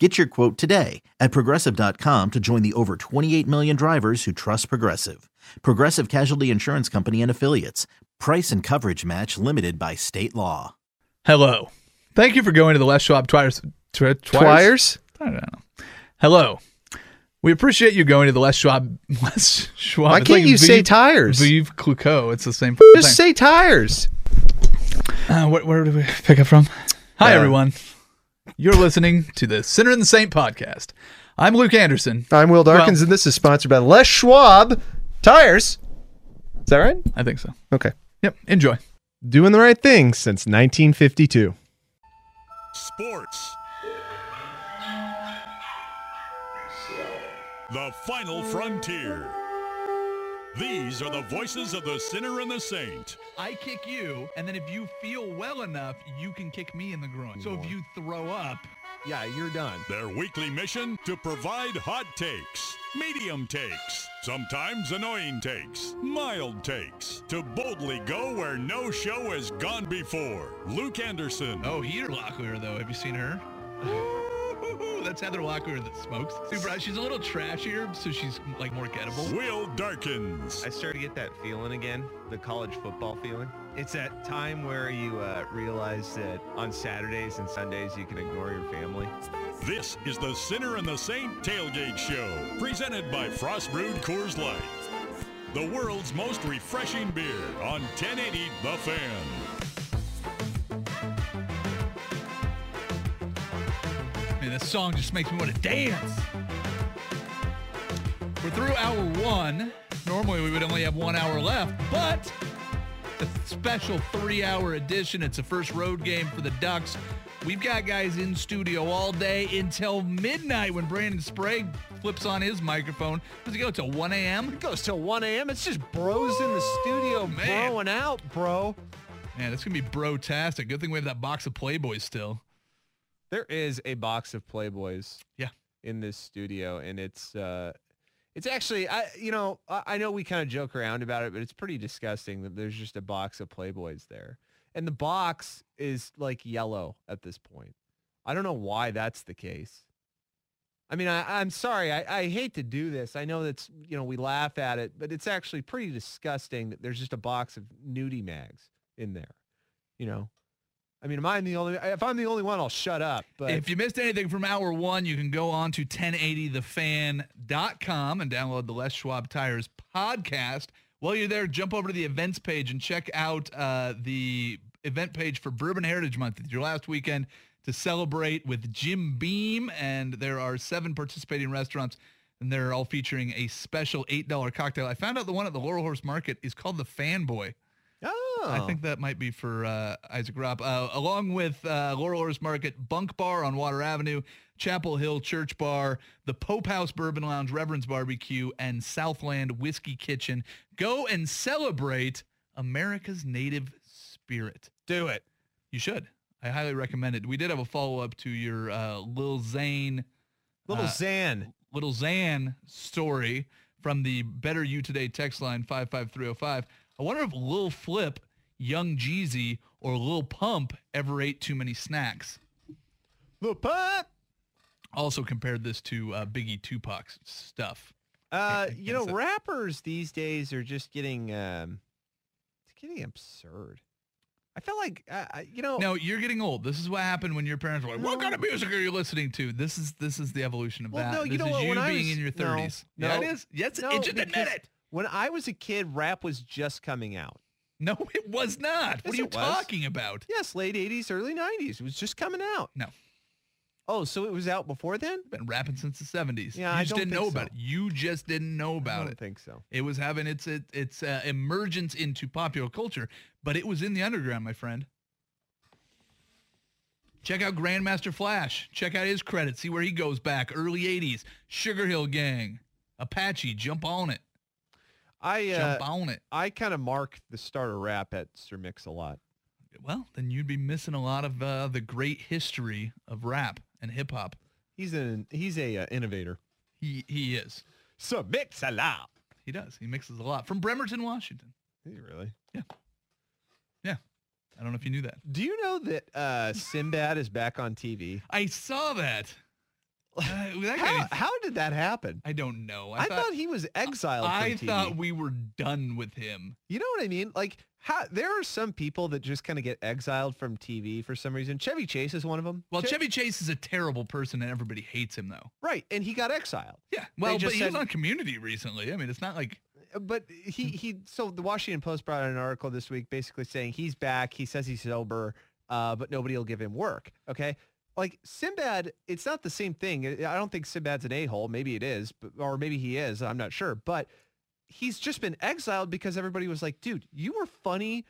Get your quote today at progressive.com to join the over 28 million drivers who trust Progressive. Progressive Casualty Insurance Company and Affiliates. Price and coverage match limited by state law. Hello. Thank you for going to the Les Schwab Twires. Twi- Twires? I don't know. Hello. We appreciate you going to the Les Schwab. Les Schwab. Why It's can't like you say Vive- tires? Vive Clicquot. It's the same. Just thing. say tires. Uh, where, where did we pick up from? Hi, Uh, everyone. You're listening to the Sinner and the Saint podcast. I'm Luke Anderson. I'm Will Darkins, Well- and this is sponsored by Les Schwab Tires. Is that right? I think so. Okay. Yep. Enjoy. Doing the right thing since 1952. Sports. The final frontier. These are the voices of the sinner and the saint. I kick you, and then if you feel well enough, you can kick me in the groin. So if you throw up, Yeah, you're done. Their weekly mission to provide hot takes, medium takes, sometimes annoying takes, mild takes, to boldly go where no show has gone before. Luke Anderson, oh, Heather Locklear though, have you seen her? Ooh, That's Heather Locklear that smokes. Super. She's a little trashier, so she's like more gettable. Will Darkins, I started to get that feeling again, the college football feeling. It's that time where you uh, realize that on Saturdays and Sundays you can ignore your family. This is the Sinner and the Saint Tailgate Show, presented by Frost Brewed Coors Light. The world's most refreshing beer on 1080 The Fan. This song just makes me want to dance. We're through hour one. Normally we would only have one hour left, but a special three-hour edition. It's a first road game for the Ducks. We've got guys in studio all day until midnight when Brandon Sprague flips on his microphone. Does it go till 1 a.m.? It goes till 1 a.m. It's just bros in the studio man. broing out, bro. Man, it's gonna be bro-tastic. Good thing we have that box of Playboys still. There is a box of Playboys. Yeah. In this studio, and it's uh, it's actually I you know I, I know we kind of joke around about it, but it's pretty disgusting that there's just a box of Playboys there, and the box is like yellow at this point. I don't know why that's the case. I mean, I, I'm sorry. I, I hate to do this. I know that's you know we laugh at it, but it's actually pretty disgusting that there's just a box of nudie mags in there. You know, I mean, am I the only? If I'm the only one, I'll shut up. But if you missed anything from hour one, you can go on to 1080thefan.com and download the Les Schwab Tires podcast. While you're there, jump over to the events page and check out uh, the event page for Bourbon Heritage Month. It's your last weekend to celebrate with Jim Beam, and there are seven participating restaurants, and they're all featuring a special $8 cocktail. I found out the one at the Laurelhurst Market is called the Fanboy. Oh, I think that might be for uh, Isaac Ropp. Uh, along with uh, Laurelhurst Market, Bunk Bar on Water Avenue, Chapel Hill Church Bar, the Pope House Bourbon Lounge, Reverend's Barbecue, and Southland Whiskey Kitchen. Go and celebrate America's native spirit. do it. You should. I highly recommend it. We did have a follow up to your uh, Lil Zane, Little Uh, Zan. Little Zan story from the Better You Today text line 55305. I wonder if Lil Flip, Young Jeezy, or Lil Pump ever ate too many snacks. The pup. Also compared this to uh, Biggie Tupac's stuff. Uh, you know, can't rappers these days are just getting um, it's getting absurd. I feel like uh, you know. No, you're getting old. This is what happened when your parents were like, "What No. kind of music are you listening to?" This is this is the evolution of Well, that. no, you this know is what, you when I being was- in your no, 30s. yeah, no, it is. Yes, no, it, just admit it. When I was a kid, rap was just coming out. No, it was not. what are you talking about? Yes, late '80s, early '90s. It was just coming out. No. Oh, so it was out before then? Been rapping since the 70s. Yeah, you I just didn't know so. about it. You just didn't know I about don't it. think so. It was having its its, its uh, emergence into popular culture, but it was in the underground, my friend. Check out Grandmaster Flash. Check out his credits. See where he goes back. Early 80s. Sugar Hill Gang. Apache. Jump on it. I uh, Jump on it. I kind of mark the starter rap at Sir Mix a lot. Well, then you'd be missing a lot of uh, the great history of rap and hip hop. He's an he's a uh, innovator. He he is. Sir Mix a lot. He does. He mixes a lot from Bremerton, Washington. Is he really? Yeah. Yeah. I don't know if you knew that. Do you know that uh, Sinbad is back on TV? I saw that. Uh, How, how did that happen? I don't know. I, thought, he was exiled from I TV. thought we were done with him. You know what I mean? Like, how, there are some people that just kind of get exiled from TV for some reason. Chevy Chase is one of them. Well, Chevy Chase is a terrible person and everybody hates him though. right, and he got exiled. Yeah. Well, but just he was on Community recently. I mean, it's not like But he he so the Washington Post brought out an article this week basically saying he's back. He says he's sober, uh, but nobody will give him work. Okay. Like Sinbad, it's not the same thing. I don't think Sinbad's an a-hole. Maybe it is, but, or maybe he is. I'm not sure. But he's just been exiled because everybody was like, dude, you were funny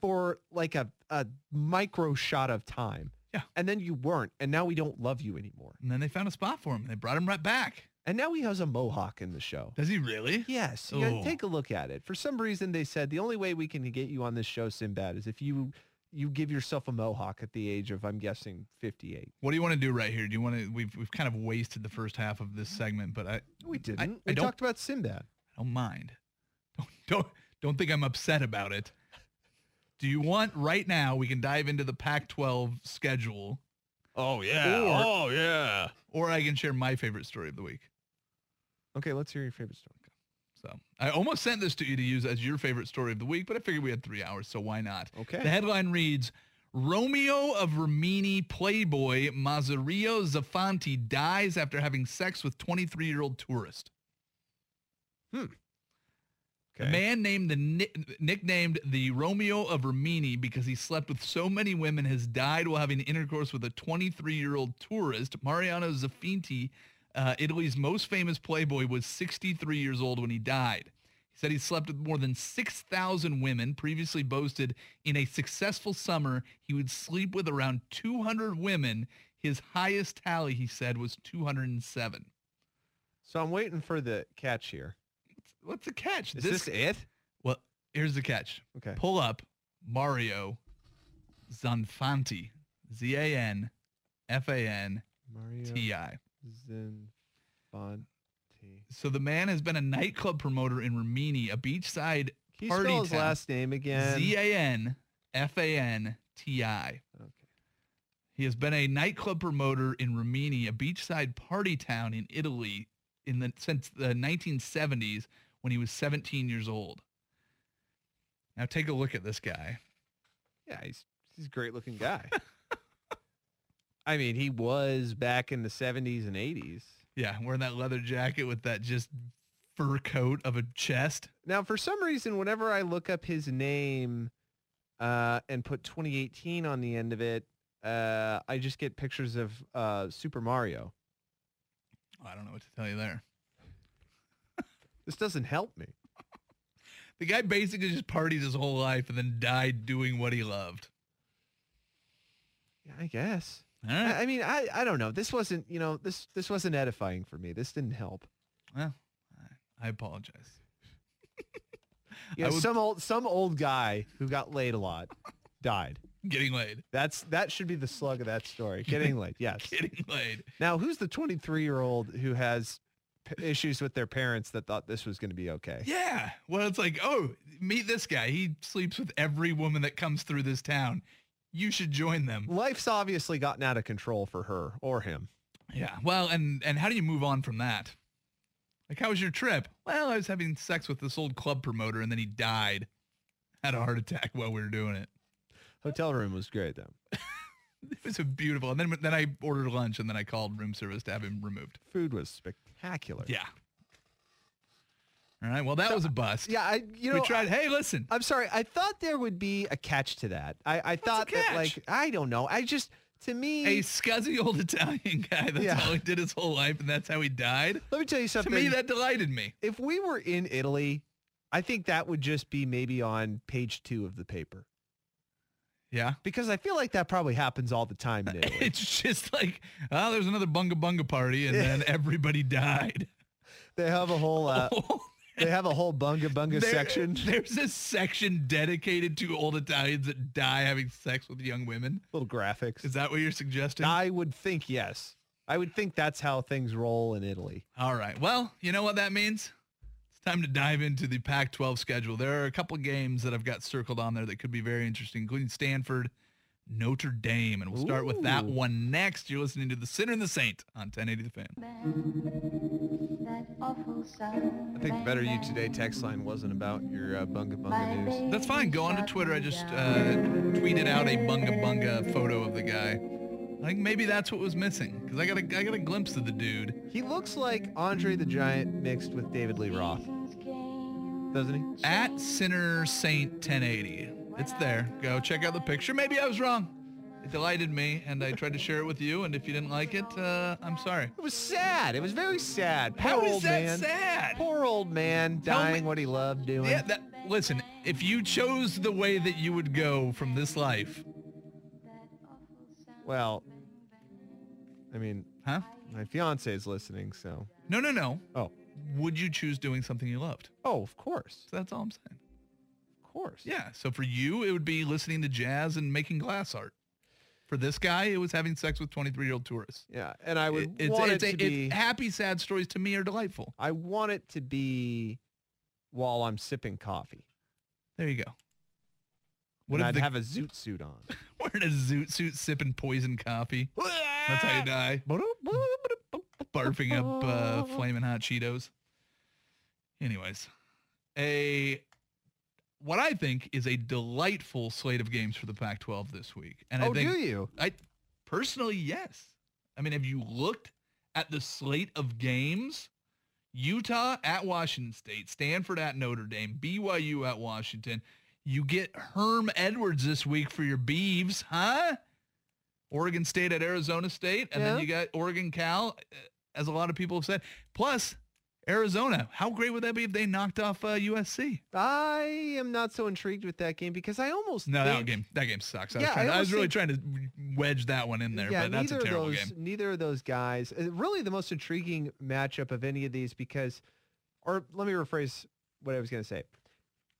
for like a, a micro shot of time. Yeah. And then you weren't. And now we don't love you anymore. and then they found a spot for him. and They brought him right back. And now he has a mohawk in the show. Does he really? Yes, you Oh. take a look at it. For some reason, they said the only way we can get you on this show, Sinbad, is if you you give yourself a mohawk at the age of, I'm guessing, 58. What do you want to do right here? Do you want to? We've we've kind of wasted the first half of this segment, but I, I We didn't. I we don't- talked about Sinbad. I don't mind. Don't don't don't think I'm upset about it. Do you want right now? We can dive into the Pac-12 schedule, Oh Or- oh yeah. or I can share my favorite story of the week. Okay, let's hear your favorite story. I almost sent this to you to use as your favorite story of the week, but I figured we had three hours, so why not? Okay. The headline reads Romeo of Rimini playboy Mazzario Zanfanti dies after having sex with 23 year old tourist. Hmm. Okay. A man named the ni- nicknamed the Romeo of Rimini because he slept with so many women has died while having intercourse with a 23 year old tourist. Mariano Zaffinti, uh, Italy's most famous playboy, was 63 years old when he died. He said he slept with more than 6,000 women. Previously boasted in a successful summer he would sleep with around 200 women. His highest tally, he said, was 207. So I'm waiting for the catch here. What's the catch? Is this, it? Well, here's the catch. Okay. Pull up Mario Zanfanti. Z A N F A N Mario T I. Zinfanti. So the man has been a nightclub promoter in Rimini, a beachside Can you party spell his town. last name again? Z A N F A N T I. Okay. He has been a nightclub promoter in Rimini, a beachside party town in Italy, in the since the 1970s when he was 17 years old. Now take a look at this guy. Yeah, he's he's a great looking guy. I mean, he was back in the 70s and 80s. Yeah, wearing that leather jacket with that just fur coat of a chest. Now, for some reason, whenever I look up his name uh, and put 2018 on the end of it, uh, I just get pictures of uh, Super Mario. I don't know what to tell you there. This doesn't help me. The guy basically just partied his whole life and then died doing what he loved. Yeah, I guess. All right. I, I mean, I, I don't know. This wasn't, you know, this this wasn't edifying for me. This didn't help. well, I- apologize. You know, would- some old some old guy who got laid a lot died. Getting laid. That's that should be the slug of that story. Getting laid, yes. Getting laid. Now, who's the 23 year old who has p- issues with their parents that thought this was going to be okay? Yeah. Well, it's like, oh, meet this guy. He sleeps with every woman that comes through this town. You should join them. Life's obviously gotten out of control for her or him. Yeah. Well, and and how do you move on from that? Like, how was your trip? Well, I was having sex with this old club promoter, and then he died. Had a heart attack while we were doing it. Hotel room was great though. It was a beautiful. And then then I ordered lunch, and then I called room service to have him removed. Food was spectacular. Yeah. All right. Well, that was a bust. Yeah, I you know we tried. hey, listen. I'm sorry. I thought there would be a catch to that. I, I thought that like I don't know. I just to me a scuzzy old Italian guy. That's Yeah. all he did his whole life, and that's how he died. let me tell you something. To me, that delighted me. if we were in Italy, I think that would just be maybe on page two of the paper. Yeah. Because I feel like that probably happens all the time in Italy. It's just like, oh, there's another bunga bunga party, and then everybody died. they have a whole uh, They have a whole bunga bunga There- section. There's a section dedicated to old Italians that die having sex with young women. Little graphics. Is that what you're suggesting? I would think yes. I would think that's how things roll in Italy. All right. Well, you know what that means? It's time to dive into the Pac 12 schedule. There are a couple games that I've got circled on there that could be very interesting, including Stanford, Notre Dame. And we'll start with that one next. You're listening to The Sinner and the Saint on 1080 The Fan. That. I think the Better You Today text line wasn't about your uh, bunga bunga news. That's fine. Go on to Twitter. I just uh, tweeted out a bunga bunga photo of the guy. I think maybe that's what was missing because I got a I got a glimpse of the dude. He looks like Andre the Giant mixed with David Lee Roth, doesn't he? At Sinner Saint 1080. It's there. Go check out the picture. Maybe I was wrong. It delighted me, and I tried to share it with you. And if you didn't like it, uh, I'm sorry. It was sad. It was very sad. Poor How is old that man. sad? Poor old man Tell me- dying what he loved doing. Yeah, that. Listen, if you chose the way that you would go from this life, Well, I mean, huh? my fiance is listening, so. No, no, no. Oh, Would you choose doing something you loved? oh, of course, So that's all I'm saying. of course. Yeah. So for you, it would be listening to jazz and making glass art. For this guy, it was having sex with 23 year old tourists. Yeah, and I would It- it's, want it's, it a- to be. it's happy, sad stories to me are delightful. I want it to be while I'm sipping coffee. There you go. What if I'd the, have a zoot suit on. wearing a zoot suit, sipping poison coffee? That's how you die. Barfing up uh, flaming hot Cheetos. Anyways, a what I think is a delightful slate of games for the Pac-12 this week, and I oh, think do you? I personally, yes. I mean, have you looked at the slate of games? Utah at Washington State, Stanford at Notre Dame, BYU at Washington. You get Herm Edwards this week for your Beavs, huh? Oregon State at Arizona State, and Yeah. then you got Oregon Cal, as a lot of people have said. Plus, Arizona. How great would that be if they knocked off uh, USC? I am not so intrigued with that game because I almost No, think, that game that game sucks. I was, Yeah, trying I to- I was really trying to wedge that one in there, yeah, but that's a terrible those, game. Neither of those guys. uh, Really, the most intriguing matchup of any of these because, or let me rephrase what I was going to say.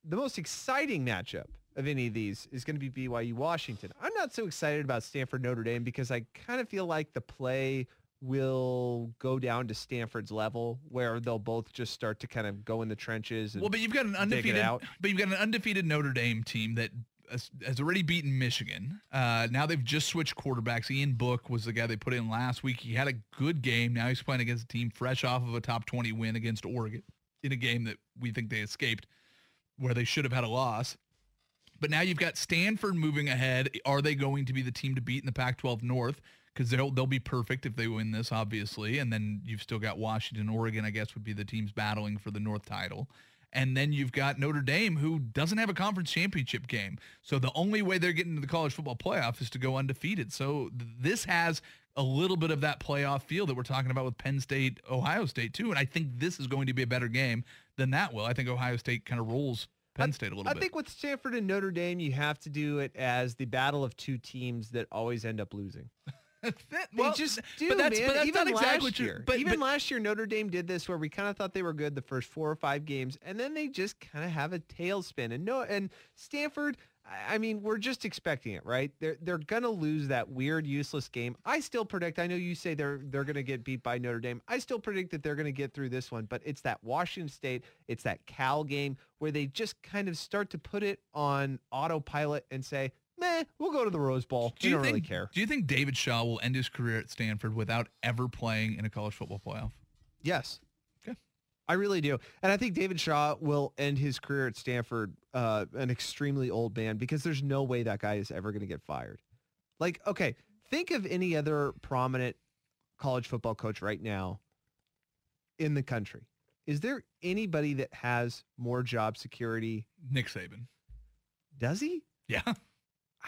The most exciting matchup of any of these is going to be BYU Washington. I'm not so excited about Stanford Notre Dame because I kind of feel like the play will go down to Stanford's level where they'll both just start to kind of go in the trenches. And Well, but you've got an undefeated, out. but you've got an undefeated Notre Dame team that has, has already beaten Michigan. Uh, now they've just switched quarterbacks. Ian Book was the guy they put in last week. He had a good game. Now he's playing against a team fresh off of a top 20 win against Oregon in a game that we think they escaped where they should have had a loss. But now you've got Stanford moving ahead. Are they going to be the team to beat in the Pac-12 North? Because they'll they'll be perfect if they win this, obviously. And then you've still got Washington, Oregon. I guess would be the teams battling for the North title. And then you've got Notre Dame, who doesn't have a conference championship game. So the only way they're getting to the college football playoff is to go undefeated. So th- this has a little bit of that playoff feel that we're talking about with Penn State, Ohio State too. And I think this is going to be a better game than that will. I think Ohio State kind of rolls Penn State a little I bit. I think with Stanford and Notre Dame, you have to do it as the battle of two teams that always end up losing. They well, just do, but that's, man. But that's even not exactly last year. But, even but- last year, Notre Dame did this where we kind of thought they were good the first four or five games, and then they just kind of have a tailspin. And no, and Stanford, I I mean, we're just expecting it, right? They're they're gonna lose that weird, useless game. I still predict. I know you say they're they're gonna get beat by Notre Dame. I still predict that they're gonna get through this one. But it's that Washington State, it's that Cal game where they just kind of start to put it on autopilot and say, "Meh, we'll go to the Rose Bowl. do we you don't think, really care." Do you think David Shaw will end his career at Stanford without ever playing in a college football playoff? Yes. Okay. I really do. And I think David Shaw will end his career at Stanford uh, an extremely old man because there's no way that guy is ever going to get fired. Like, okay, think of any other prominent college football coach right now in the country. Is there anybody that has more job security? Nick Saban. Does he? Yeah.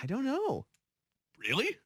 I don't know. Really?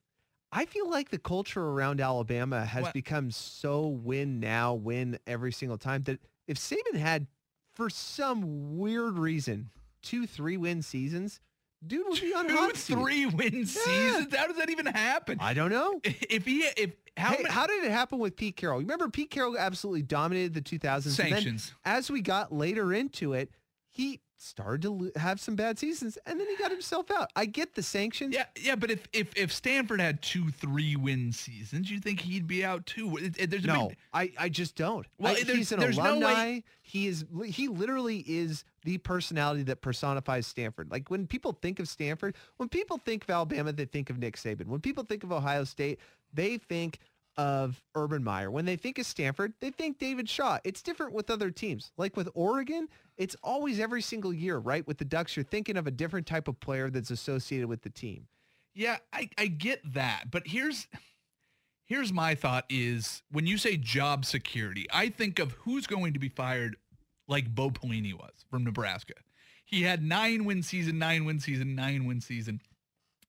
I feel like the culture around Alabama has What- become so win now, win every single time that if Saban had, for some weird reason, two three win seasons, dude would be on Two hot seat. three win seasons. How does that even happen? I don't know. If he if how hey, many, how did it happen with Pete Carroll? Remember Pete Carroll absolutely dominated the 2000s. and then Sanctions. as we got later into it, he started to have some bad seasons, and then he got himself out. I get the sanctions. Yeah, yeah, but if if if Stanford had two three win seasons, you think he'd be out too? There's No, big, I, I just don't. Well, I- there's- he's an there's no way- alumni. He is he literally is the personality that personifies Stanford. Like when people think of Stanford, when people think of Alabama, they think of Nick Saban. When people think of Ohio State, they think of Urban Meyer. When they think of Stanford, they think David Shaw. It's different with other teams. Like with Oregon, it's always every single year, right? With the Ducks, you're thinking of a different type of player that's associated with the team. yeah, I I get that, but here's here's my thought: is when you say job security, I think of who's going to be fired, like Bo Pelini was from Nebraska. He had nine win season, nine win season, nine win season.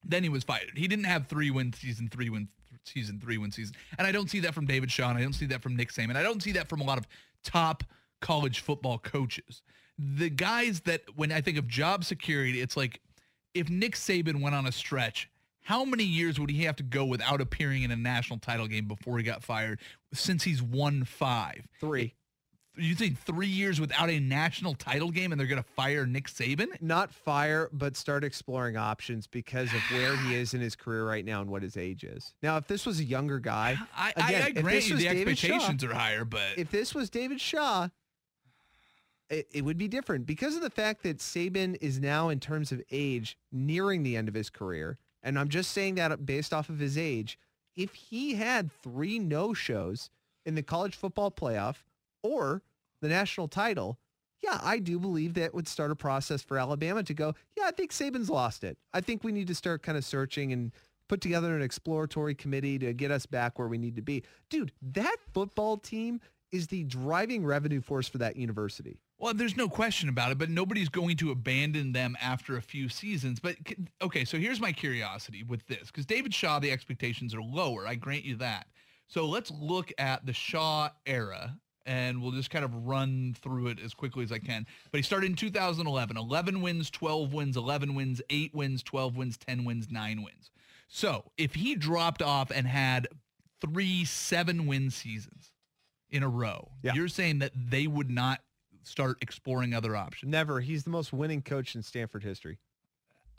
Then he was fired. He didn't have three win season, three win season, three win season. And I don't see that from David and I don't see that from Nick Saban. I don't see that from a lot of top college football coaches. The guys that when I think of job security, it's like if Nick Saban went on a stretch, how many years would he have to go without appearing in a national title game before he got fired? Since he's won five, Three. You think three years without a national title game, and they're going to fire Nick Saban? not fire, but start exploring options because of where he is in his career right now and what his age is. Now, if this was a younger guy, I, Again, I, I if this was the David Shaw- expectations are higher, but if this was David Shaw, it, it would be different because of the fact that Saban is now, in terms of age, nearing the end of his career. And I'm just saying that based off of his age. If he had three no shows in the college football playoff or the national title, yeah, I do believe that would start a process for Alabama to go, yeah, I think Saban's lost it. I think we need to start kind of searching and put together an exploratory committee to get us back where we need to be. Dude, that football team is the driving revenue force for that university. Well, there's no question about it, but nobody's going to abandon them after a few seasons. But okay, so here's my curiosity with this because David Shaw, the expectations are lower. I grant you that. So let's look at the Shaw era and we'll just kind of run through it as quickly as I can. But he started in 2011 11 wins, 12 wins, 11 wins, 8 wins, 12 wins, 10 wins, 9 wins. So if he dropped off and had three seven win seasons in a row, Yeah. you're saying that they would not start exploring other options. Never. He's the most winning coach in Stanford history.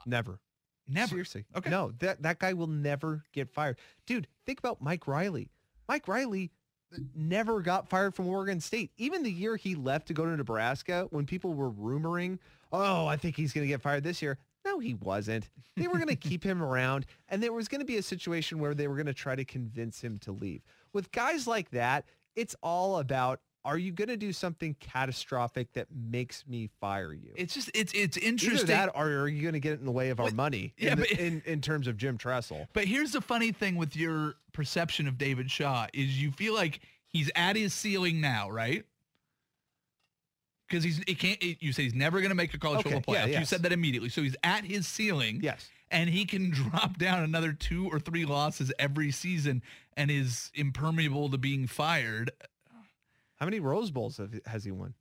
Never. Never. Seriously. Okay. No, that, that guy will never get fired. Dude, think about Mike Riley. Mike Riley never got fired from Oregon State. Even the year he left to go to Nebraska, when people were rumoring, oh, I think he's going to get fired this year. No, he wasn't. They were going to keep him around, and there was going to be a situation where they were going to try to convince him to leave. With guys like that, it's all about are you going to do something catastrophic that makes me fire you? It's just it's it's Either interesting. that or are you going to get it in the way of our money yeah, in, the- but- in, in terms of Jim Tressel? But here's the funny thing with your perception of David Shaw is you feel like he's at his ceiling now, right? Because he's it can't. You say he's never going to make a college Okay, football yeah, playoff. You said that immediately. So he's at his ceiling. Yes. and he can drop down another two or three losses every season and is impermeable to being fired. How many Rose Bowls have, has he won?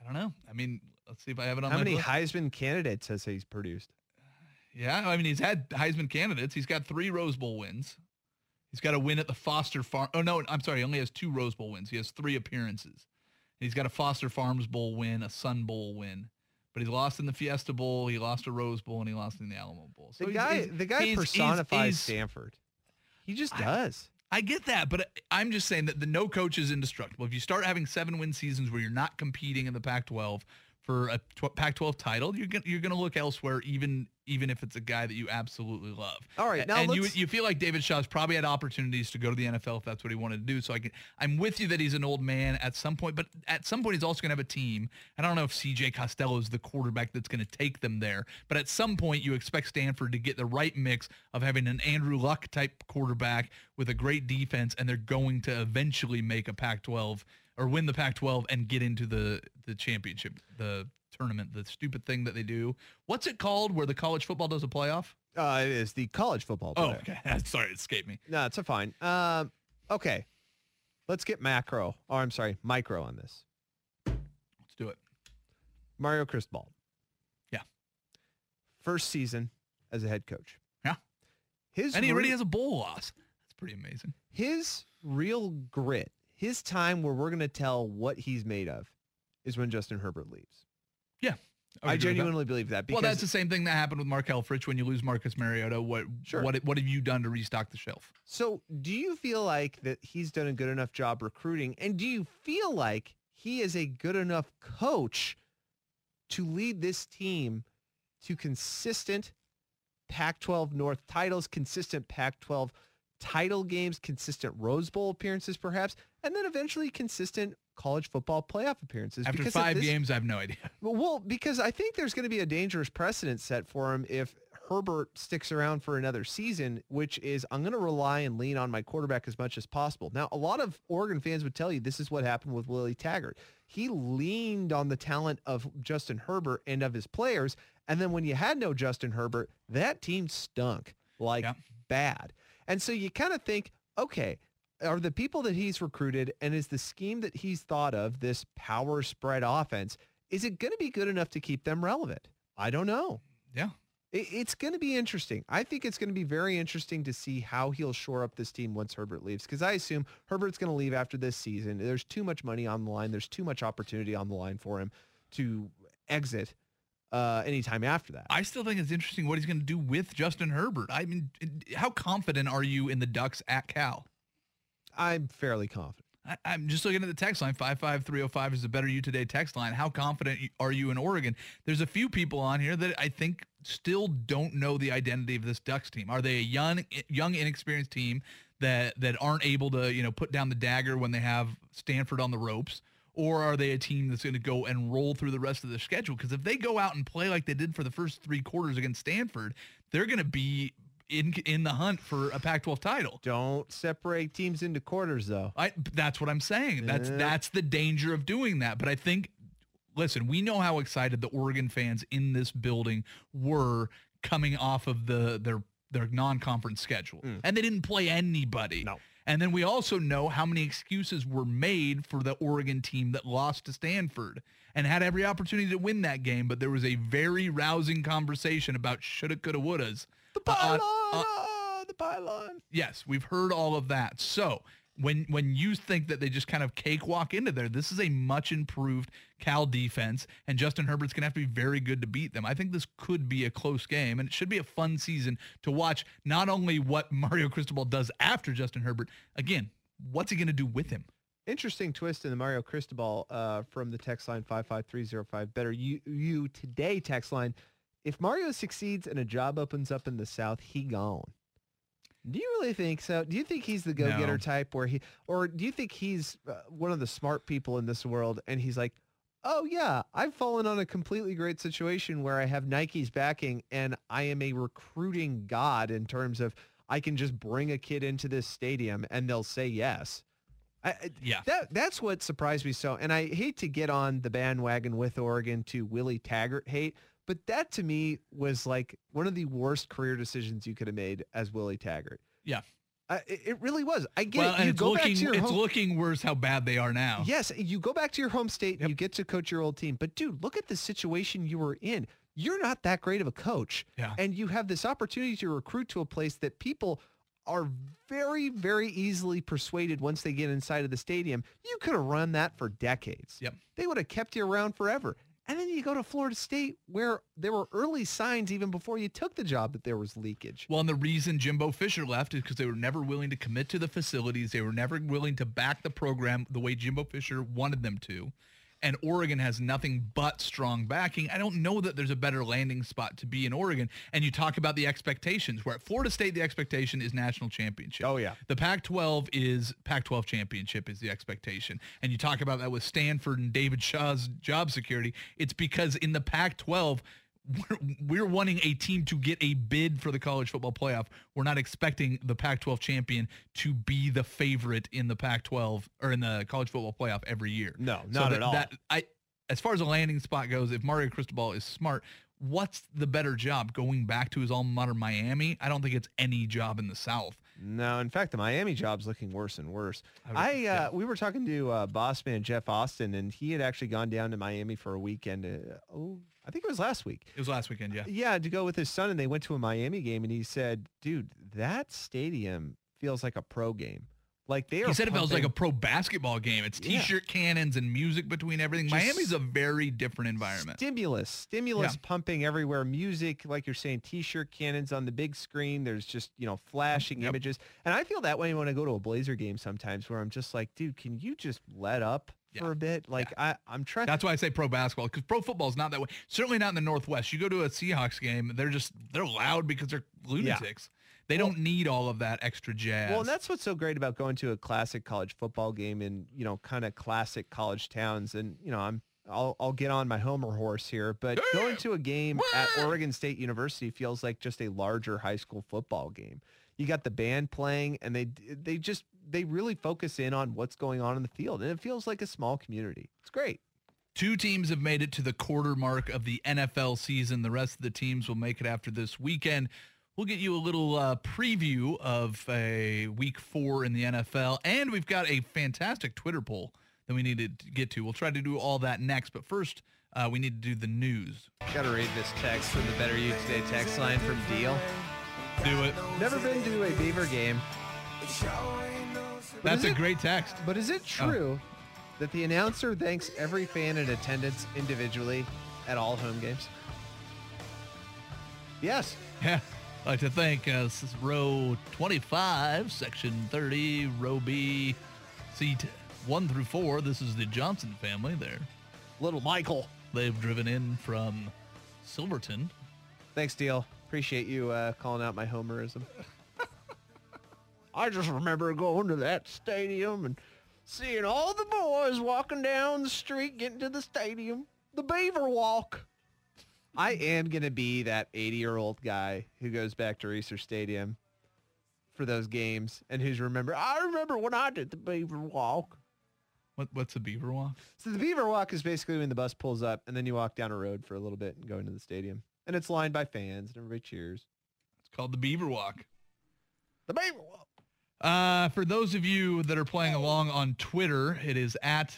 I don't know. I mean, let's see if I have it on How many list. Heisman candidates has he produced? Yeah, I mean, he's had Heisman candidates. He's got three Rose Bowl wins. He's got a win at the Foster Farm. Oh no, I'm sorry. He only has two Rose Bowl wins. He has three appearances. He's got a Foster Farms Bowl win, a Sun Bowl win, but he lost in the Fiesta Bowl. He lost a Rose Bowl, and he lost in the Alamo Bowl. So The he's- guy, he's- the guy he's- personifies Stanford. He just does. I get that, but I'm just saying that the no coach is indestructible. If you start having seven win seasons where you're not competing in the Pac-12 for a tw- Pac-12 title, you're gonna you're gonna look elsewhere, even even if it's a guy that you absolutely love. All right, now and you you feel like David Shaw's probably had opportunities to go to the NFL if that's what he wanted to do. So I can I'm with you that he's an old man at some point, but at some point he's also gonna have a team. I don't know if KJ Costello is the quarterback that's gonna take them there, but at some point you expect Stanford to get the right mix of having an Andrew Luck type quarterback with a great defense, and they're going to eventually make a Pac-12 or win the Pac-12 and get into the the championship, the tournament, the stupid thing that they do. What's it called where the college football does a playoff? Uh, it is the college football. Oh, okay. Sorry, it escaped me. No, it's a fine. Um, okay, let's get macro. Oh, I'm sorry, micro on this. Let's do it. Mario Cristobal. Yeah. first season as a head coach. Yeah. His And he already re- has a bowl loss. That's pretty amazing. his real grit, his time where we're going to tell what he's made of is when Justin Herbert leaves. Yeah. I agree with that. genuinely believe that because Well, that's the same thing that happened with Mark Helfrich when you lose Marcus Mariota. What Sure. what what have you done to restock the shelf? So, do you feel like that he's done a good enough job recruiting? And do you feel like he is a good enough coach to lead this team to consistent Pac 12 North titles, consistent Pac 12 title games, consistent Rose Bowl appearances, perhaps, and then eventually consistent college football playoff appearances? After Because five this- games, I have no idea. well, because I think there's going to be a dangerous precedent set for him if Herbert sticks around for another season, which is I'm going to rely and lean on my quarterback as much as possible. Now, a lot of Oregon fans would tell you this is what happened with Willie Taggart. He leaned on the talent of Justin Herbert and of his players. And then when you had no Justin Herbert, that team stunk like Yeah. bad. And so you kind of think, okay, are the people that he's recruited and is the scheme that he's thought of, this power spread offense, is it going to be good enough to keep them relevant? I don't know. Yeah. It- It's going to be interesting. I think it's going to be very interesting to see how he'll shore up this team once Herbert leaves. Because I assume Herbert's going to leave after this season. There's too much money on the line. There's too much opportunity on the line for him to exit uh, anytime after that. I still think it's interesting what he's going to do with Justin Herbert. I mean, how confident are you in the Ducks at Cal? I'm fairly confident. I, I'm just looking at the text line. 55305 is the Better You Today text line. How confident are you in Oregon? There's a few people on here that I think still don't know the identity of this Ducks team. Are they a young, young, inexperienced team that that aren't able to, you know, put down the dagger when they have Stanford on the ropes? Or are they a team that's going to go and roll through the rest of the schedule? Because if they go out and play like they did for the first three quarters against Stanford, they're going to be in in the hunt for a Pac-12 title. Don't separate teams into quarters, though. I that's what I'm saying. That's Yeah. that's the danger of doing that. But I think listen, we know how excited the Oregon fans in this building were coming off of the their their non-conference schedule. Mm. And they didn't play anybody. No. And then we also know how many excuses were made for the Oregon team that lost to Stanford and had every opportunity to win that game, but there was a very rousing conversation about shoulda, coulda, wouldas. The uh, pylon, uh, ah, the pylon. Yes, we've heard all of that. So when when you think that they just kind of cakewalk into there, this is a much improved Cal defense, and Justin Herbert's gonna have to be very good to beat them. I think this could be a close game, and it should be a fun season to watch. Not only what Mario Cristobal does after Justin Herbert, again, what's he gonna do with him? Interesting twist in the Mario Cristobal uh, from the text line 55305. Better you, you today text line. If Mario succeeds and a job opens up in the South, he gone. Do you really think so? Do you think he's the go-getter No. type where he, or do you think he's uh, one of the smart people in this world and he's like, oh yeah, I've fallen on a completely great situation where I have Nike's backing and I am a recruiting god in terms of I can just bring a kid into this stadium and they'll say yes. I, Yeah. that that's what surprised me so. And I hate to get on the bandwagon with Oregon to Willie Taggart hate, but that to me was like one of the worst career decisions you could have made as Willie Taggart. Yeah. I, it it really was. I get well, it. You it's go looking back to your it's home. looking worse how bad they are now. Yes, you go back to your home state and you get to coach your old team. But dude, look at the situation you were in. You're not that great of a coach. Yeah. And you have this opportunity to recruit to a place that people are very, very easily persuaded once they get inside of the stadium. You could have run that for decades. Yep. They would have kept you around forever. And then you go to Florida State where there were early signs even before you took the job that there was leakage. Well, and the reason Jimbo Fisher left is because they were never willing to commit to the facilities. They were never willing to back the program the way Jimbo Fisher wanted them to. And Oregon has nothing but strong backing. I don't know that there's a better landing spot to be in Oregon. And you talk about the expectations, where at Florida State, the expectation is national championship. Oh, yeah. The Pac-12 is Pac-12 championship is the expectation. And you talk about that with Stanford and David Shaw's job security. It's because in the Pac-12, we're, we're wanting a team to get a bid for the college football playoff. We're not expecting the Pac-12 champion to be the favorite in the Pac-12 or in the college football playoff every year. No, So not that- at all. That, I, as far as a landing spot goes, if Mario Cristobal is smart, what's the better job? Going back to his alma mater, Miami? I don't think it's any job in the South. No, in fact, the Miami job's looking worse and worse. I would- I, uh, yeah. we were talking to uh, boss man Jeff Austin, and he had actually gone down to Miami for a weekend. Uh, oh, I think it was last week. It was last weekend, yeah. Yeah, to go with his son, and they went to a Miami game, and he said, "Dude, that stadium feels like a pro game. Like they are." He said it feels like a pro basketball game. It's t-shirt cannons and music between everything. Just Miami's a very different environment. Stimulus, stimulus Yeah. pumping everywhere. Music, like you're saying, t-shirt cannons on the big screen. There's just you know flashing Yep. images, and I feel that way when I go to a Blazer game sometimes, where I'm just like, dude, can you just let up Yeah. for a bit? Like I, I'm trying. That's why I say pro basketball because pro football is not that way. Certainly not in the Northwest. You go to a Seahawks game, they're just they're loud because they're lunatics. They don't need all of that extra jazz. Well, and that's what's so great about going to a classic college football game in, you know, kind of classic college towns. And, you know, I'm, I'll, I'll get on my Homer horse here, but going to a game at Oregon State University feels like just a larger high school football game. You got the band playing and they, they just, they really focus in on what's going on in the field. And it feels like a small community. It's great. Two teams have made it to the quarter mark of the NFL season. The rest of the teams will make it after this weekend. We'll get you a little uh, preview of a week four in the NFL, and we've got a fantastic Twitter poll that we need to get to. We'll try to do all that next, but first, uh, we need to do the news. Got to read this text from the Better You Today text line from Deal. Do it. Never been to a Beaver game. That's a it- great text. But is it true that the announcer thanks every fan in attendance individually at all home games? Yes. Yeah. I'd like to thank uh, row 25, section 30, row B, seat 1 through 4. This is the Johnson family there. Little Michael. They've driven in from Silverton. Thanks, Deal. Appreciate you uh, calling out my homerism. I just remember going to that stadium and seeing all the boys walking down the street getting to the stadium. The Beaver Walk. I am going to be that 80-year-old guy who goes back to Reser Stadium for those games and who's remember, I remember when I did the Beaver Walk. What, what's a beaver walk? So the Beaver Walk is basically when the bus pulls up and then you walk down a road for a little bit and go into the stadium. And it's lined by fans and everybody cheers. It's called the beaver walk. The Beaver Walk. Uh, for those of you that are playing along on Twitter, it is at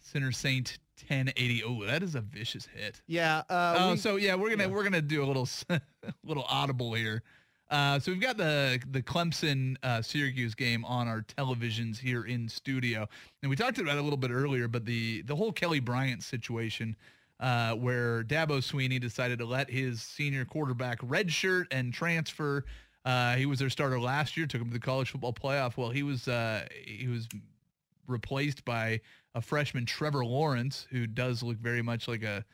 Sinner Saint 1080. Oh, that is a vicious hit. Yeah. Uh, Oh, we- so yeah, we're gonna yeah. we're gonna do a little little audible here. Uh, so we've got the the Clemson uh, Syracuse game on our televisions here in studio, and we talked about it a little bit earlier. But the the whole Kelly Bryant situation, uh, where Dabo Swinney decided to let his senior quarterback redshirt and transfer. Uh, he was their starter last year, took him to the college football playoff. Well, he was uh, he was replaced by a freshman Trevor Lawrence, who does look very much like a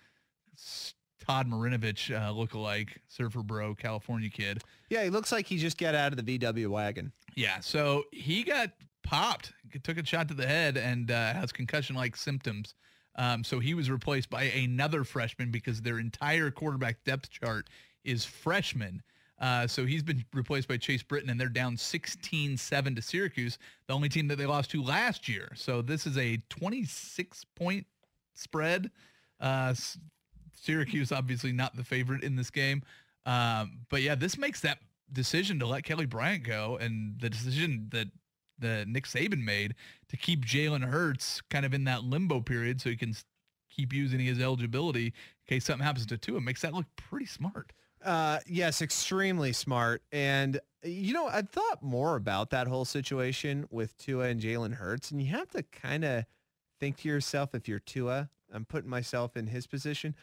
Todd Marinovich uh, lookalike surfer bro California kid. yeah, he looks like he just got out of the VW wagon. Yeah, so he got popped, took a shot to the head, and uh, has concussion-like symptoms. Um, so he was replaced by another freshman because their entire quarterback depth chart is freshmen. Uh, so he's been replaced by Chase Brice, and they're down 16-7 to Syracuse, the only team that they lost to last year. So this is a 26-point spread. Uh, Syracuse obviously not the favorite in this game. Um, but yeah, this makes that decision to let Kelly Bryant go and the decision that the Nick Saban made to keep Jalen Hurts kind of in that limbo period so he can keep using his eligibility in case something happens to Tua makes that look pretty smart. Uh, yes, extremely smart. And you know, I've thought more about that whole situation with Tua and Jalen Hurts, and you have to kind of think to yourself, if you're Tua, I'm putting myself in his position.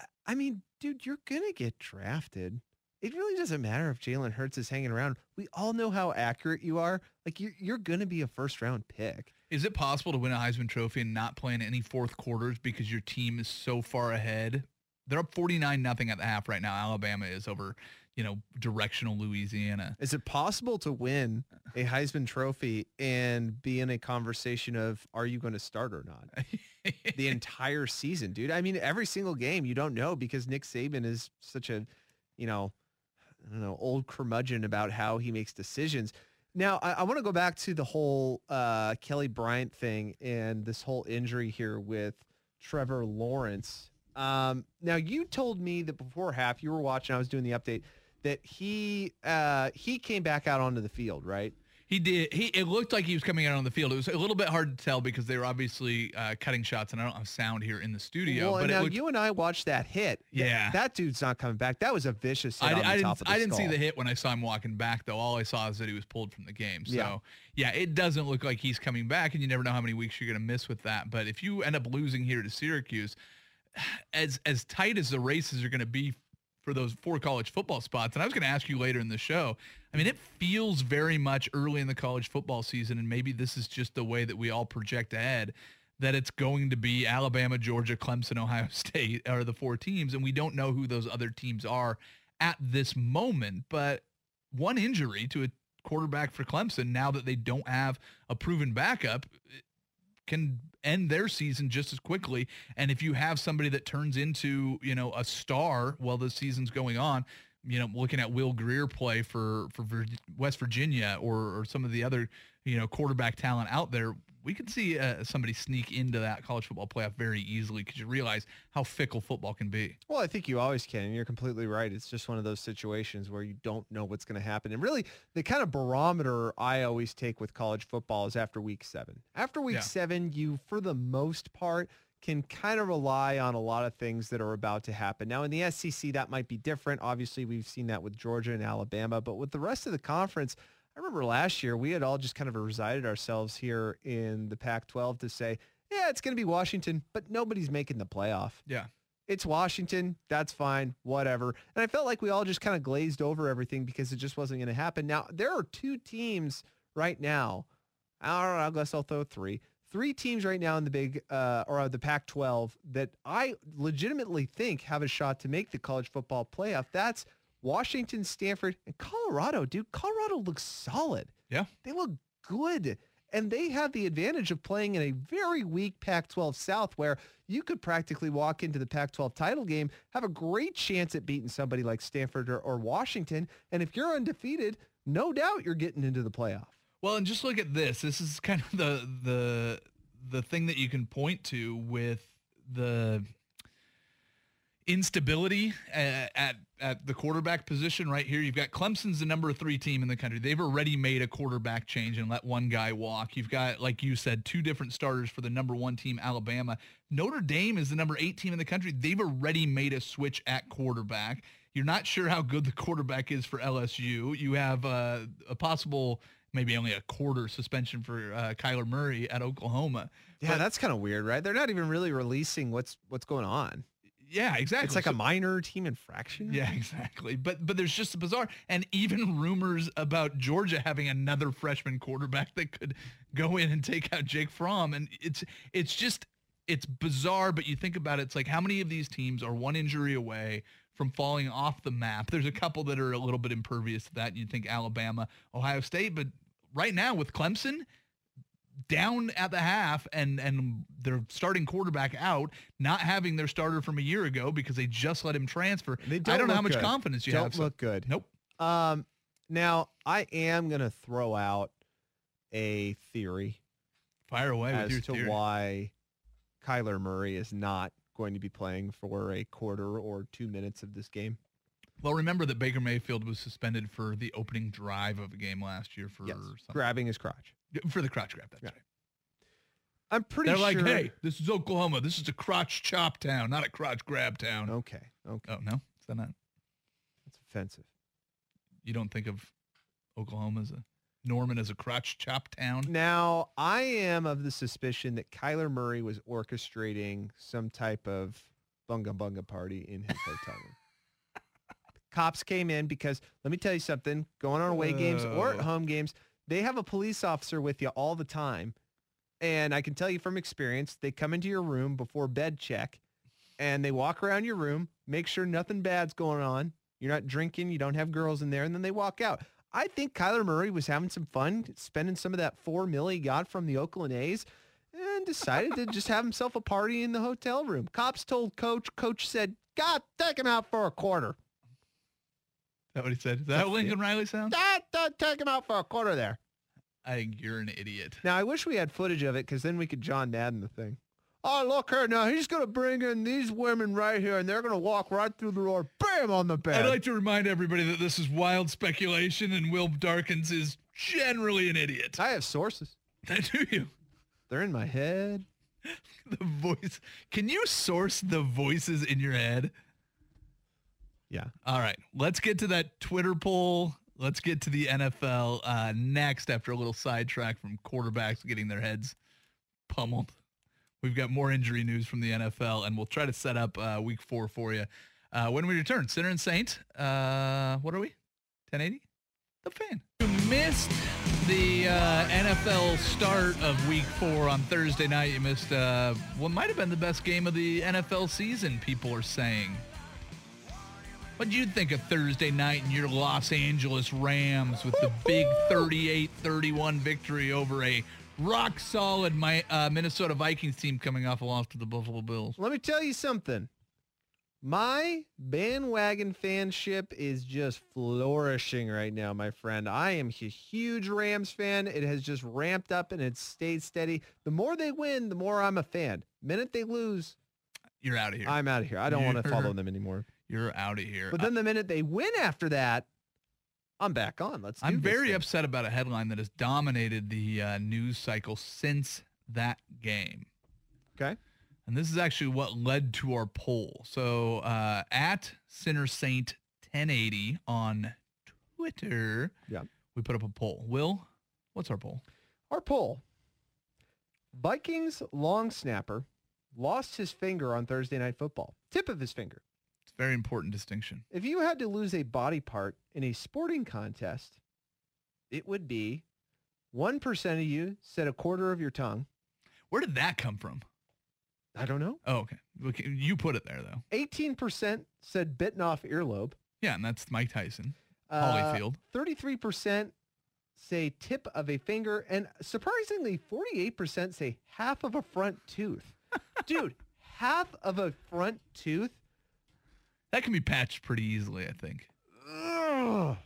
I- I mean, dude, you're gonna get drafted. It really doesn't matter if Jalen Hurts is hanging around. We all know how accurate you are. Like you're you're gonna be a first round pick. Is it possible to win a Heisman Trophy and not play in any fourth quarters because your team is so far ahead? They're up 49 nothing at the half right now. Alabama is over, you know, directional Louisiana. Is it possible to win a Heisman Trophy and be in a conversation of are you going to start or not? the entire season, dude. I mean, every single game you don't know because Nick Saban is such a, you know, I don't know, old curmudgeon about how he makes decisions. Now, I, I want to go back to the whole uh, Kelly Bryant thing and this whole injury here with Trevor Lawrence. Um, now, you told me that before half you were watching, I was doing the update, that he uh, he came back out onto the field, right? He did. He it looked like he was coming out on the field. It was a little bit hard to tell because they were obviously uh, cutting shots, and I don't have sound here in the studio. well, but now looked, you and I watched that hit. Yeah. that dude's not coming back. That was a vicious I, on I didn't. of the I didn't see the hit when I saw him walking back, though. All I saw is that he was pulled from the game. So Yeah. yeah, it doesn't look like he's coming back, and you never know how many weeks you're going to miss with that. But if you end up losing here to Syracuse, as as tight as the races are going to be for those four college football spots, and I was going to ask you later in the show. I mean, it feels very much early in the college football season, and maybe this is just the way that we all project ahead. That it's going to be Alabama, Georgia, Clemson, Ohio State are the four teams, and we don't know who those other teams are at this moment. But one injury to a quarterback for Clemson, now that they don't have a proven backup, can end their season just as quickly. And if you have somebody that turns into, you know, a star while the season's going on, you know, looking at Will Grier play for for West Virginia or, or some of the other, you know, quarterback talent out there, we could see uh, somebody sneak into that college football playoff very easily because you realize how fickle football can be. Well, I think you always can. and You're completely right. It's just one of those situations where you don't know what's going to happen. And really, the kind of barometer I always take with college football is after week seven. After week Yeah. seven, you, for the most part, can kind of rely on a lot of things that are about to happen. Now, in the SEC, that might be different. Obviously, we've seen that with Georgia and Alabama. But with the rest of the conference, I remember last year, we had all just kind of resided ourselves here in the Pac-12 to say, yeah, it's going to be Washington, but nobody's making the playoff Yeah. it's Washington. That's fine. Whatever. And I felt like we all just kind of glazed over everything because it just wasn't going to happen. Now, there are two teams right now. I don't know. I guess I'll throw three. Three teams right now in the big uh, or the Pac-12 that I legitimately think have a shot to make the college football playoff. That's Washington, Stanford, and Colorado. Dude, Colorado looks solid. Yeah. They look good. And they have the advantage of playing in a very weak Pac-12 South where you could practically walk into the Pac-12 title game, have a great chance at beating somebody like Stanford or, or Washington. And if you're undefeated, no doubt you're getting into the playoff. Well, and just look at this. This is kind of the the the thing that you can point to with the instability at, at at the quarterback position right here. You've got Clemson's the number three team in the country. They've already made a quarterback change and let one guy walk. You've got, like you said, two different starters for the number one team, Alabama. Notre Dame is the number eight team in the country. They've already made a switch at quarterback. You're not sure how good the quarterback is for LSU. You have uh, a possible maybe only a quarter suspension for uh, Kyler Murray at Oklahoma. Yeah, But- that's kind of weird, right? They're not even really releasing what's what's going on. Yeah, exactly. It's like So- a minor team infraction. Yeah, exactly. But but there's just a bizarre and even rumors about Georgia having another freshman quarterback that could go in and take out Jake Fromm. And it's it's just it's bizarre, but you think about it, it's like how many of these teams are one injury away from falling off the map? There's a couple that are a little bit impervious to that. You'd think Alabama, Ohio State, but right now with Clemson, down at the half and and their starting quarterback out, not having their starter from a year ago because they just let him transfer. They I don't I don't know how much good. confidence you Don't have. so- look good. Nope. Um, now I am gonna throw out a theory Fire away with as to theory. why Kyler Murray is not going to be playing for a quarter or two minutes of this game. Well, remember that Baker Mayfield was suspended for the opening drive of a game last year for Yes, something. grabbing his crotch. for the crotch grab. That's Yeah. right. I'm pretty They're sure. like, hey, this is Oklahoma. This is a crotch chop town, not a crotch grab town. Okay, okay, Oh no, is that not? that's offensive. You don't think of Oklahoma as a Norman as a crotch chop town? Now, I am of the suspicion that Kyler Murray was orchestrating some type of bunga bunga party in his hotel room. Cops came in because let me tell you something, going on away games or at Oh. home games, they have a police officer with you all the time. And I can tell you from experience, they come into your room before bed check and they walk around your room, make sure nothing bad's going on. You're not drinking, you don't have girls in there, and then they walk out. I think Kyler Murray was having some fun, spending some of that four mil he got from the Oakland A's, and decided to just have himself a party in the hotel room. Cops told coach. Coach said, "God, take him out for a quarter. That what he said? Is that how Lincoln Riley sounds? God, uh, take him out for a quarter there." I think you're an idiot. Now I wish we had footage of it because then we could John Madden the thing. Oh, look here now. He's gonna bring in these women right here, and they're gonna walk right through the door, bam, on the bed. I'd like to remind everybody that this is wild speculation, and Will Darkins is generally an idiot. I have sources. I do you? They're in my head. The voice. Can you source the voices in your head? Yeah. All right, let's get to that Twitter poll. Let's get to the NFL uh, next after a little sidetrack from quarterbacks getting their heads pummeled. We've got more injury news from the NFL, and we'll try to set up uh, week four for you. Uh, when we return, Sinner and Saint, uh, what are we? 1080? The fan. You missed the uh, NFL start of week four on Thursday night. You missed uh, what might have been the best game of the NFL season, people are saying. What do you think of Thursday night and your Los Angeles Rams with the big 38-31 victory over a rock solid my, uh, Minnesota Vikings team coming off a loss to the Buffalo Bills? Let me tell you something. My bandwagon fanship is just flourishing right now, my friend. I am a huge Rams fan. It has just ramped up and it's stayed steady. The more they win, the more I'm a fan. Minute they lose, You're out of here. I'm out of here. I don't want to follow them anymore. You're out of here. But then the minute they win after that, I'm back on. Let's. Do I'm very thing. upset about a headline that has dominated the uh, news cycle since that game. Okay. And this is actually what led to our poll. So uh, at Sinner Saint 1080 on Twitter, Yeah. we put up a poll. Will, what's our poll? Our poll. Vikings long snapper lost his finger on Thursday night football. Tip of his finger. Very important distinction. If you had to lose a body part in a sporting contest, it would be 1% of you said a quarter of your tongue. Where did that come from? I don't know. Oh, okay. okay. You put it there though. 18% said bitten off earlobe. Yeah, and that's Mike Tyson, Uh, Holyfield. 33% say tip of a finger. And surprisingly, 48% say half of a front tooth. Dude, half of a front tooth? That can be patched pretty easily, I think. Ugh.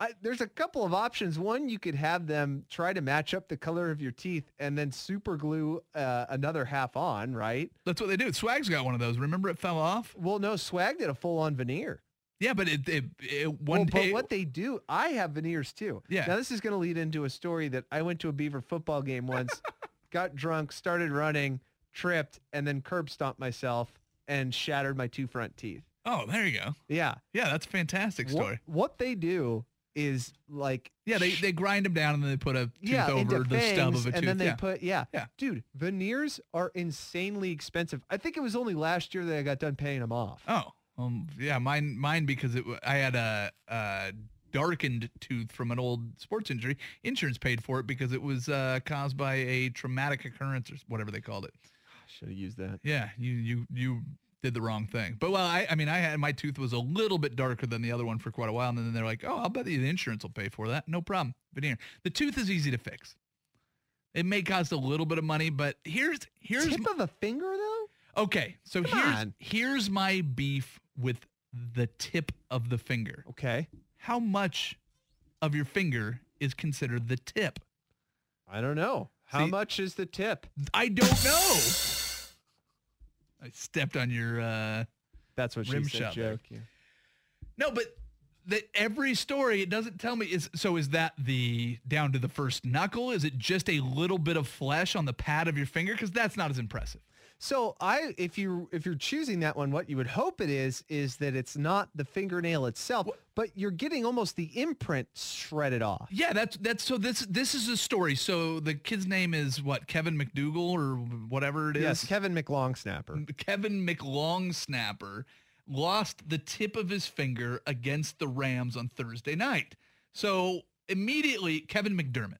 I, there's a couple of options. One, you could have them try to match up the color of your teeth and then super glue uh, another half on, right? That's what they do. Swag's got one of those. Remember it fell off? Well, no, Swag did a full-on veneer. Yeah, but it, it, it one well, day but what they do, I have veneers too. Yeah. Now this is going to lead into a story that I went to a Beaver football game once, got drunk, started running, tripped, and then curb stomped myself and shattered my two front teeth. Oh, there you go. Yeah. Yeah, that's a fantastic story. What, they do is like Yeah, they, they grind them down and then they put a tooth yeah, over the stub of a and tooth. then they yeah. put yeah. Yeah. Dude, veneers are insanely expensive. I think it was only last year that I got done paying them off. oh, um, yeah, mine mine because it I had a, a darkened tooth from an old sports injury. Insurance paid for it because it was uh, caused by a traumatic occurrence or whatever they called it. Should have used that. Yeah, you you you did the wrong thing. But well, I I mean I had my tooth was a little bit darker than the other one for quite a while, and then they're like, oh, I'll bet you the insurance will pay for that. No problem. Veneer. The tooth is easy to fix. It may cost a little bit of money, but here's here's Tip of a finger though? okay. So Come here's on. here's my beef with the tip of the finger. Okay. How much of your finger is considered the tip? I don't know. How See- much is the tip? I don't know. I stepped on your uh That's what she Rim said. shot. Joke. Yeah. No, but the, every story it doesn't tell me is so is that the down to the first knuckle? Is it just a little bit of flesh on the pad of your finger? Because that's not as impressive. So I, if you if you're choosing that one, what you would hope it is is that it's not the fingernail itself, but you're getting almost the imprint shredded off. Yeah, that's that's so this this is a story. So the kid's name is what Kevin McDougal or whatever it is. Yes, Kevin McLongsnapper. Kevin McLongsnapper lost the tip of his finger against the Rams on Thursday night. So immediately, Kevin McDermott.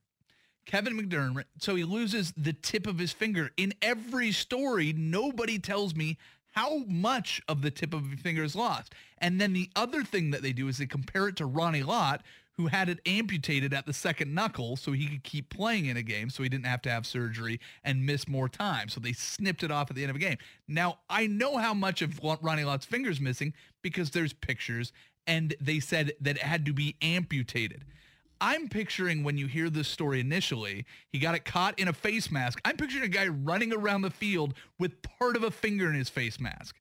Kevin McDermott, so he loses the tip of his finger. In every story, nobody tells me how much of the tip of your finger is lost. And then the other thing that they do is they compare it to Ronnie Lott, who had it amputated at the second knuckle so he could keep playing in a game so he didn't have to have surgery and miss more time. So they snipped it off at the end of a game. Now, I know how much of Ronnie Lott's finger's missing because there's pictures and they said that it had to be amputated. I'm picturing when you hear this story initially, he got it caught in a face mask. I'm picturing a guy running around the field with part of a finger in his face mask.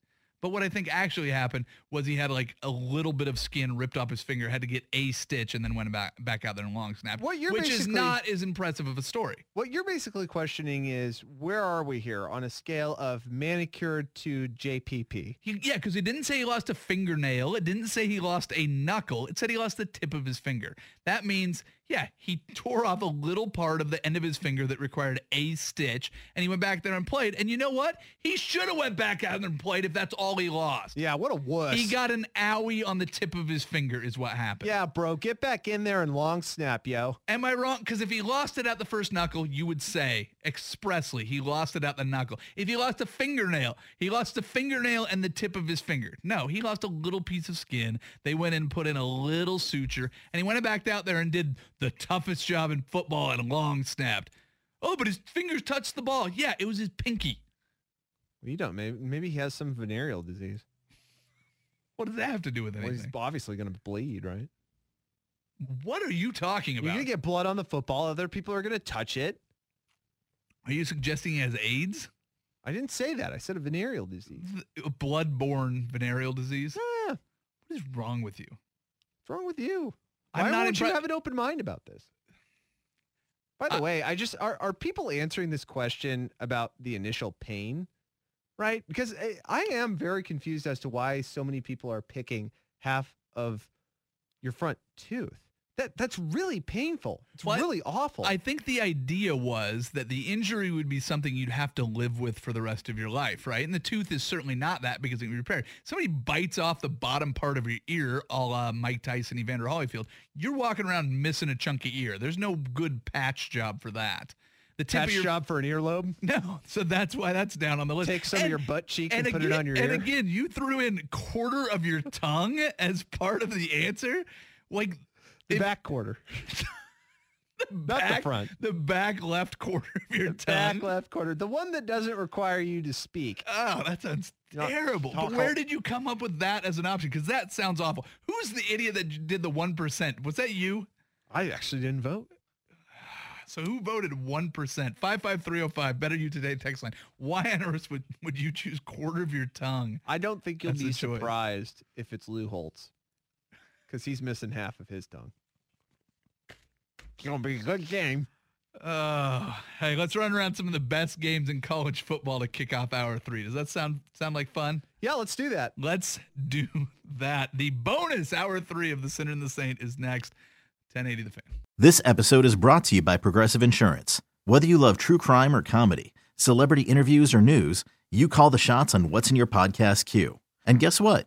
But what I think actually happened was he had like a little bit of skin ripped off his finger, had to get a stitch, and then went back back out there and long snapped. What you're which is not as impressive of a story. What you're basically questioning is where are we here on a scale of manicured to JPP? He, yeah, because it didn't say he lost a fingernail. It didn't say he lost a knuckle. It said he lost the tip of his finger. That means, yeah, he tore off a little part of the end of his finger that required a stitch, and he went back there and played. And you know what? He should have went back out there and played if that's all he lost. Yeah, what a wuss. He got an owie on the tip of his finger is what happened. yeah, bro, get back in there and long snap, yo. Am I wrong? Because if he lost it at the first knuckle, you would say expressly he lost it at the knuckle. If he lost a fingernail, he lost a fingernail and the tip of his finger. No, he lost a little piece of skin. They went and put in a little suture, and he went back out there and did the toughest job in football and long snapped. Oh, but his fingers touched the ball. Yeah, it was his pinky. You don't. Maybe, maybe he has some venereal disease. What does that have to do with Well, he's obviously going to bleed, right? what are you talking about? You're going to get blood on the football. Other people are going to touch it. are you suggesting he has AIDS? I didn't say that. I said a venereal disease. A blood-borne venereal disease? Yeah, What is wrong with you? what's wrong with you? I'm Why not won't you have an open mind about this? By the Uh, way, I just are are people answering this question about the initial pain, right? Because I, I am very confused as to why so many people are picking half of your front tooth. That that's really painful. It's Well, really awful. I think the idea was that the injury would be something you'd have to live with for the rest of your life, right? And the tooth is certainly not that because it can be repaired. Somebody bites off the bottom part of your ear, a la Mike Tyson, Evander Holyfield. You're walking around missing a chunky ear. There's no good patch job for that. The tip Patch of your job for an earlobe. no, so that's why that's down on the list. Take some of your butt cheek and, put again, it on your and ear. And again, you threw in quarter of your tongue as part of the answer. Like the back quarter, not the front. the back left quarter of your tongue. Back left quarter, the one that doesn't require you to speak. Oh, that sounds terrible. But where did you come up with that as an option? Because that sounds awful. Who's the idiot that did the 1%? Was that you? I actually didn't vote. So who voted 1%? 55305, Better You Today text line. Why on earth would, would you choose quarter of your tongue? I don't think you'll That's be surprised if it's Lou Holtz because he's missing half of his tongue. It's gonna be a good game. Uh, hey, let's run around some of the best games in college football to kick off hour three. Does that sound sound like fun? Yeah, let's do that. Let's do that. The bonus hour three of the Sinner and the Saint is next. 1080 the fan. This episode is brought to you by Progressive Insurance. Whether you love true crime or comedy, celebrity interviews or news, you call the shots on what's in your podcast queue. And guess what?